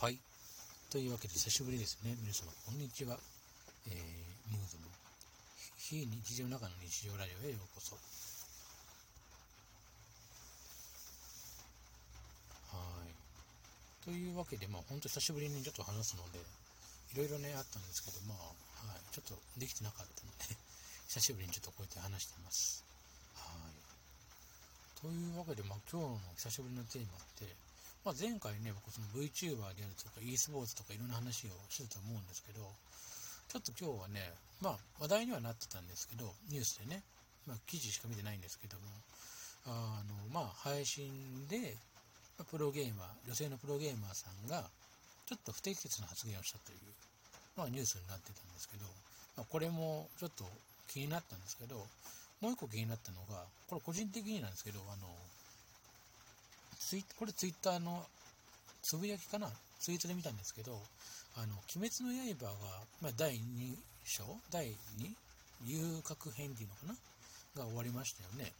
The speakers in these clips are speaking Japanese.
はい。というわけで、久しぶりですね。皆様、こんにちは。えー、ムーズの非日常の中の日常ラジオへようこそ。はい。というわけで、まあ、ほんと久しぶりにちょっと話すので、いろいろね、あったんですけど、まあ、はい。ちょっとできてなかったので 久しぶりにちょっとこうやって話してます。はい。というわけで、まあ、今日の久しぶりのテーマって、まあ、前回ね、僕その VTuber であるとか e スポーツとかいろんな話をしてたと思うんですけど、ちょっと今日はね、まあ話題にはなってたんですけど、ニュースでね、まあ記事しか見てないんですけども、あの、まあ配信で、プロゲーマー、女性のプロゲーマーさんが、ちょっと不適切な発言をしたという、まあニュースになってたんですけど、まあ、これもちょっと気になったんですけど、もう一個気になったのが、これ個人的になんですけど、あの、ツイこれツイッターのつぶやきかな？ツイートで見たんですけど、あの、鬼滅の刃が、まあ、第2章？第2遊郭編っていうのかな？が終わりましたよね。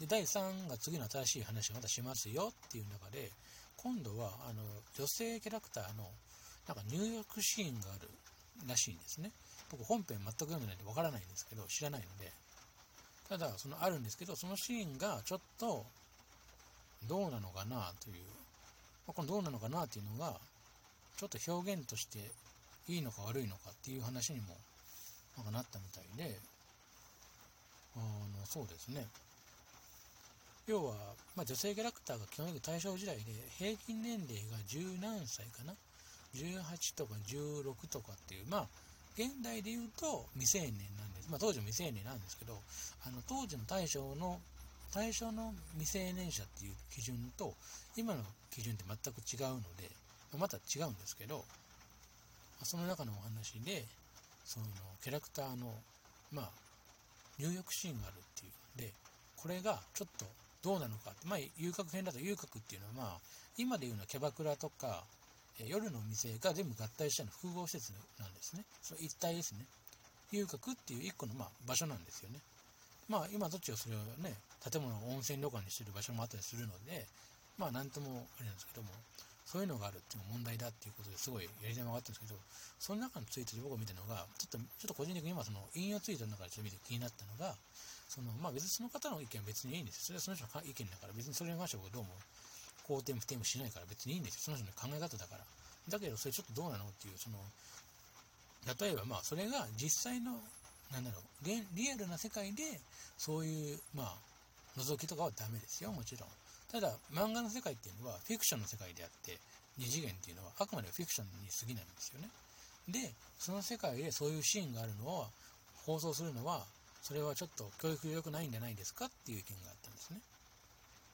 で、第3が次の新しい話をまたしますよっていう中で、今度は、あの、女性キャラクターの、なんか入浴シーンがあるらしいんですね。僕本編全く読んでないんでわからないんですけど、知らないので。ただ、そのあるんですけど、そのシーンがちょっと、どうなのかなという、ま、このどうなのかなっていうのが、ちょっと表現としていいのか悪いのかっていう話にもなんかなったみたいで、あの、そうですね。要は、まあ、女性キャラクターが基本的に大正時代で平均年齢が十何歳かな ?18 とか16とかっていう、まあ、現代で言うと未成年なんです。まあ、当時も未成年なんですけど、あの、当時の大正の最初の未成年者っていう基準と今の基準って全く違うので、また違うんですけど、その中のお話で、そのキャラクターの、まあ、入浴シーンがあるっていうんで、これがちょっとどうなのかって、まあ、遊郭編だと遊郭っていうのは、まあ、今で言うのはキャバクラとか、え夜のお店が全部合体したの複合施設なんですね。その一体ですね。遊郭っていう一個の、まあ、場所なんですよね。まあ今どっちがそれをね、建物を温泉旅館にしてる場所もあったりするので、まあなんともあれなんですけども、そういうのがあるっていうのが問題だっていうことですごいやり玉があったんですけど、その中のツイートで僕が見たのが、ちょっと、ちょっと個人的に今その引用ツイートの中でちょっと見て気になったのが、その、まあ別にその方の意見は別にいいんですよ。それはその人の意見だから別にそれに関してはどうも肯定も否定もしないから別にいいんですよ。その人の考え方だから。だけどそれちょっとどうなのっていう、その、例えばまあそれが実際のなんだろう、リアルな世界で、そういう、まあ、覗きとかはダメですよ、もちろん。ただ、漫画の世界っていうのは、フィクションの世界であって、二次元っていうのは、あくまでフィクションに過ぎないんですよね。で、その世界でそういうシーンがあるのを放送するのは、それはちょっと教育良くないんじゃないですかっていう意見があったんですね。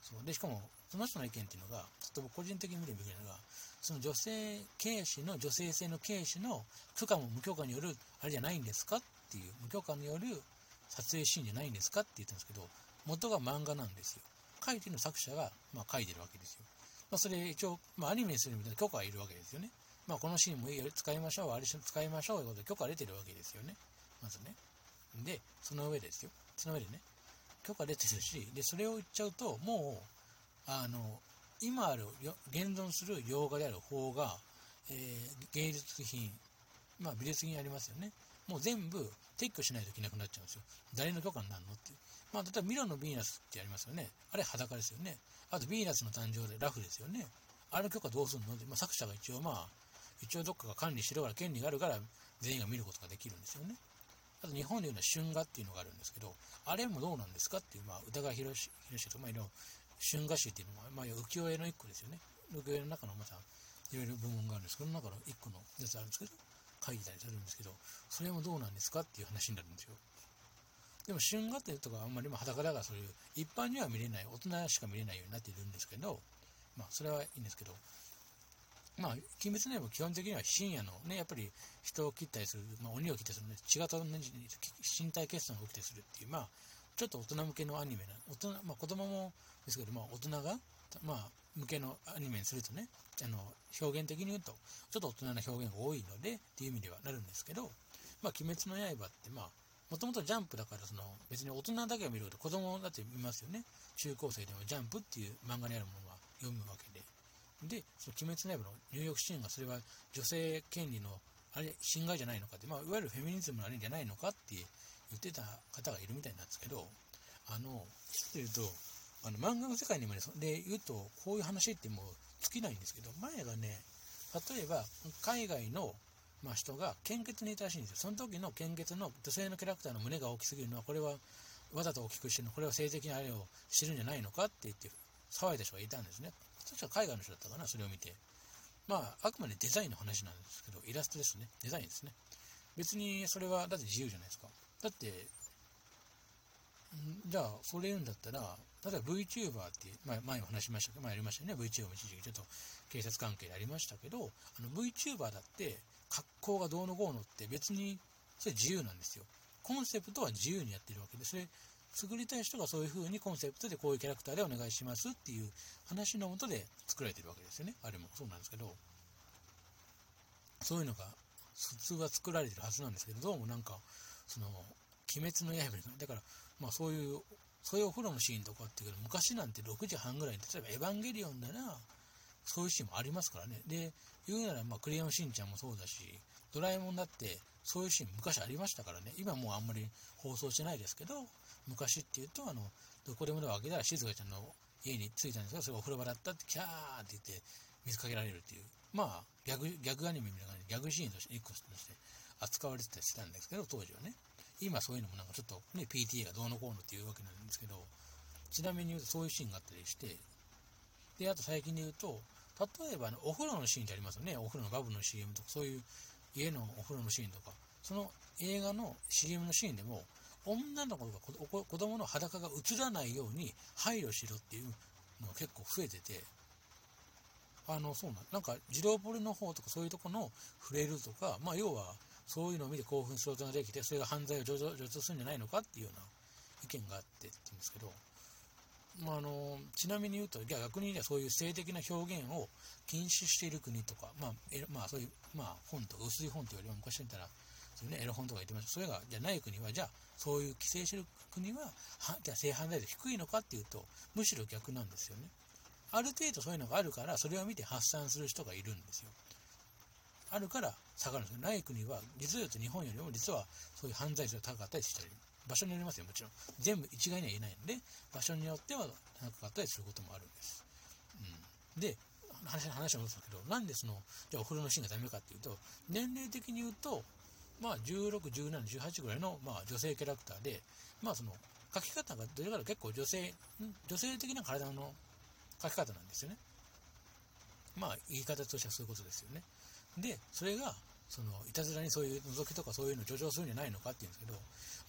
そうで、しかも、その人の意見っていうのが、ちょっと個人的に見てみるのが、その女性軽視の、女性性の軽視の許可も無許可による、あれじゃないんですかっていう、無許可による撮影シーンじゃないんですかって言ったんですけど、元が漫画なんですよ。書いてる作者が、まあ、書いてるわけですよ。まあ、それ一応、まあ、アニメにするみたいな許可がいるわけですよね。まあ、このシーンもいい使いましょう、あれ使いましょうということで許可が出てるわけですよね。まずね。で、その上ですよ。その上でね、許可出てるし、で、それを言っちゃうと、もう、あの、今ある、現存する洋画である方が、えー、芸術品、まあ美術品ありますよね。もう全部撤去しないといけなくなっちゃうんですよ。誰の許可になるのっていう。まあ、例えばミロのヴィーナスってありますよね。あれ裸ですよね。あとヴィーナスの誕生でラフですよね。あれの許可どうすんので、まあ、作者が一応まあ、一応どっかが管理しろから権利があるから全員が見ることができるんですよね。あと日本でいうのは春画っていうのがあるんですけど、あれもどうなんですかっていう、まあ、歌川博士と、まあ、いろ春画集っていうのは、まあ、浮世絵の一個ですよね。浮世絵の中のまた、いろいろ部門があるんですけど、その中の一個のやつあるんですけど、書いたりするんですけど、それもどうなんですかっていう話になるんですよ。でも、春画っていうとかあんまりまあ裸だからそういう、一般には見れない、大人しか見れないようになっているんですけど、まあ、それはいいんですけど、まあ、鬼滅の刃基本的には深夜のね、やっぱり人を切ったりする、まあ、鬼を切ったりする、ね、血が飛んで身体欠損が起きたりするっていう、まあ、ちょっと大人向けのアニメな、大人、まあ子供もですけど、まあ大人が、まあ向けのアニメにするとね、あの、表現的に言うと、ちょっと大人な表現が多いので、っていう意味ではなるんですけど、まあ鬼滅の刃って、まあ、もともとジャンプだから、その、別に大人だけが見ること、子供だって見ますよね。中高生でもジャンプっていう漫画にあるものは読むわけで。で、その鬼滅の刃のニューヨークシーンがそれは女性権利のあれ侵害じゃないのかって、まあ、いわゆるフェミニズムのあれじゃないのかって言ってた方がいるみたいなんですけど、あの、一つ言うと、あの漫画の世界にもね、で言うと、こういう話ってもう尽きないんですけど、前がね、例えば、海外の、まあ、人が献血にいたらしいんですよ。その時の献血の女性のキャラクターの胸が大きすぎるのは、これはわざと大きくしてるの、これは性的なあれを知るんじゃないのかって言って騒いだ人がいたんですね。そしたら海外の人だったかな、それを見て。まあ、あくまでデザインの話なんですけど、イラストですね。デザインですね。別にそれは、だって自由じゃないですか。だって、じゃあ、それ言うんだったら、例えば VTuber って、まあ、前も話しましたけど、前やりましたよね。VTuber も一時期ちょっと警察関係でありましたけど、あの VTuber だって、格好がどうのこうのって別に、それ自由なんですよ。コンセプトは自由にやってるわけで、それ、作りたい人がそういう風にコンセプトでこういうキャラクターでお願いしますっていう話のもとで作られてるわけですよね。あれもそうなんですけど、そういうのが普通は作られてるはずなんですけど、どうもなんか、その、鬼滅の刃に、だから、まあそういう、そういうお風呂のシーンとかっていうけど、昔なんて6時半ぐらいに、例えばエヴァンゲリオンなら、そういうシーンもありますからね。で、言うなら、まあ、クレヨンしんちゃんもそうだし、ドラえもんだって、そういうシーン昔ありましたからね。今もうあんまり放送してないですけど、昔っていうと、あの、どこでもドア開けたら静香ちゃんの家に着いたんですが、それがお風呂場だったって、キャーって言って水かけられるっていう、まあ、ギャグ、ギャグアニメみたいな感じで、ギャグシーンとして、一個として扱われてたりしたんですけど、当時はね。今そういうのもなんかちょっとね、PTA がどうのこうのっていうわけなんですけど、ちなみに言うとそういうシーンがあったりして、で、あと最近で言うと、例えば、ね、お風呂のシーンってありますよね。お風呂のバブの CM とか、そういう家のお風呂のシーンとか、その映画の CM のシーンでも、女の子が子供の裸が映らないように配慮しろっていうのが結構増えてて、あの、そうなん、なんか、児童ポルの方とかそういうとこの触れるとか、まあ、要は、そういうのを見て興奮することができて、それが犯罪を助長するんじゃないのかっていうような意見があってって言うんですけど、まあ、あのちなみに言うと、逆にそういう性的な表現を禁止している国とか、まあ、えまあ、そういう、まあ、本とか、薄い本というよりも昔見たら、そういうね、エロ本とか言ってました。それが、じゃない国は、じゃあ、そういう規制してる国は、はじゃあ性犯罪率低いのかっていうと、むしろ逆なんですよね。ある程度そういうのがあるから、それを見て発散する人がいるんですよ。あるから下がるんですよ。ない国は、実を言うと日本よりも実はそういう犯罪率が高かったりしたり、場所によりますよ、もちろん。全部一概には言えないので、場所によっては高かったりすることもあるんです。うん、で、話話は戻すんだけど、なんでその、じゃあお風呂のシーンがダメかっていうと、年齢的に言うと、まあ、16、17、18ぐらいの、まあ、女性キャラクターで、まあ、その、描き方がどれから結構女性、女性的な体の描き方なんですよね。まあ、言い方としてはそういうことですよね。で、それが、その、いたずらにそういう覗きとかそういうのを助長するんじゃないのかっていうんですけど、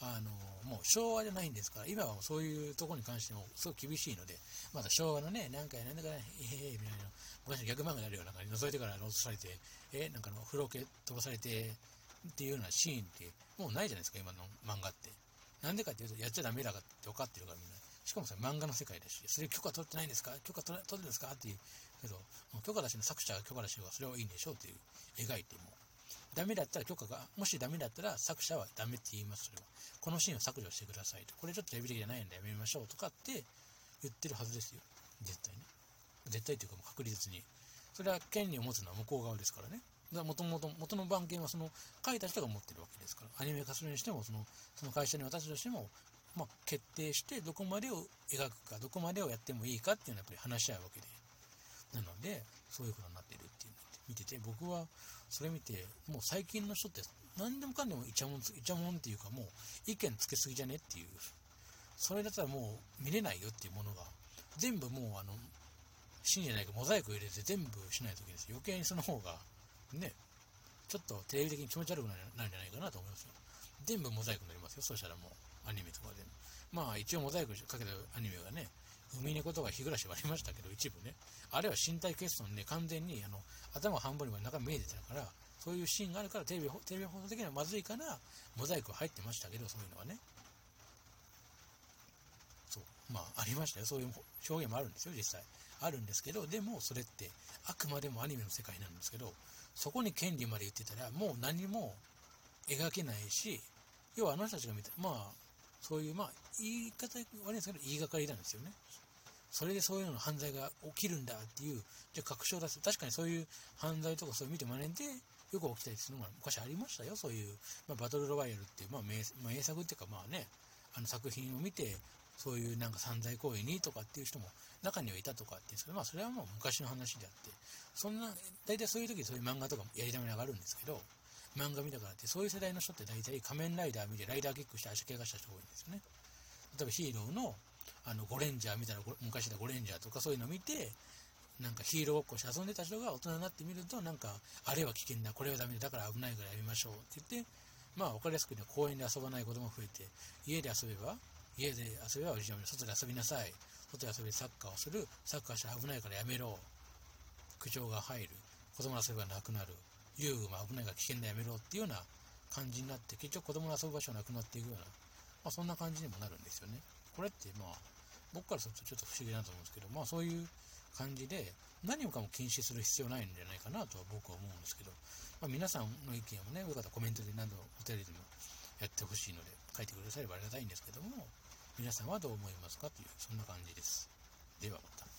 あの、もう昭和じゃないんですから、今はそういうところに関してもすごく厳しいので、まだ昭和のね、なんかなんだかね、ええー、みたいな、昔の逆漫画になるような感じ覗いてから落とされて、えー、なんかの風呂系飛ばされて、っていうようなシーンって、もうないじゃないですか、今の漫画って。なんでかっていうと、やっちゃダメだかって分かってるからみんな。しかもそれ漫画の世界だし、それ許可取ってないんですか？許可取れ取るんですか？っていうけど、許可出しの作者が許可出しはそれはいいんでしょうっていう描いても。ダメだったら許可が、もしダメだったら作者はダメって言います、それは。このシーンを削除してくださいと。これちょっとテレビ的じゃないんでやめましょうとかって言ってるはずですよ。絶対に。絶対というかもう確実に。それは権利を持つのは向こう側ですからね。もともと、元の番犬はその書いた人が持ってるわけですから。アニメ化するにしても、その、その会社に渡すとしても、まあ、決定してどこまでを描くか、どこまでをやってもいいかっていうのはやっぱり話し合うわけで。なので、そういうことになってるっていうのを見てて、僕はそれ見て、もう最近の人って何でもかんでもイチャモン、イチャモンっていうかもう意見つけすぎじゃねっていう、それだったらもう見れないよっていうものが、全部もうあの、シーンじゃないかモザイクを入れて全部しないといけないです。余計にその方が、ね、ちょっとテレビ的に気持ち悪くなるんじゃないかなと思いますよ。全部モザイクになりますよ。そしたらもう、アニメとかで。まあ一応モザイクかけたアニメがね、海猫とか日暮らしはありましたけど、一部ね。あれは身体欠損で完全にあの頭半分に中見えてたから、そういうシーンがあるからテレビテレビ放送的にはまずいから、モザイクは入ってましたけど、そういうのはね。そう。まあ、ありましたよ。そういう表現もあるんですよ、実際。あるんですけど、でもそれってあくまでもアニメの世界なんですけど、そこに権利まで言ってたら、もう何も描けないし、要はあの人たちが見た、まあ、そういう、まあ、言い方悪いんですけど、言いがかりなんですよね。それでそういうの犯罪が起きるんだっていう、じゃ確証出す。確かにそういう犯罪とかそういう見て真似で、よく起きたりするのが昔ありましたよ。そういう、まあ、バトルロワイヤルっていう、まあ名、まあ、名作っていうか、まあね、あの作品を見て、そういうなんか散財行為にとかっていう人も中にはいたとかっていうんですけど、まあそれはもう昔の話であって、そんな、大体そういう時そういう漫画とかもやり玉に上がるんですけど、漫画見たからって、そういう世代の人って大体仮面ライダー見てライダーキックして足怪我した人が多いんですよね。例えばヒーローのあのゴレンジャーみたいな昔だゴレンジャーとかそういうのを見てなんかヒーローごっこして遊んでた人が大人になってみるとなんかあれは危険だこれはダメだだから危ないからやめましょうって言ってまあ分かりやすくね公園で遊ばない子供増えて家で遊べば家で遊べばおじいちゃん外で遊びなさい外で遊びサッカーをするサッカーしたら危ないからやめろ苦情が入る子供の遊びがなくなる遊具も危ないから危険だやめろっていうような感じになって結局子供の遊ぶ場所がなくなっていくような、まあ、そんな感じにもなるんですよね。これってまあ僕からするとちょっと不思議だと思うんですけどまあそういう感じで何もかも禁止する必要ないんじゃないかなとは僕は思うんですけど、まあ、皆さんの意見をねよかったらコメントで何度もお便りでもやってほしいので書いてくださればありがたいんですけども皆さんはどう思いますかというそんな感じです。ではまた。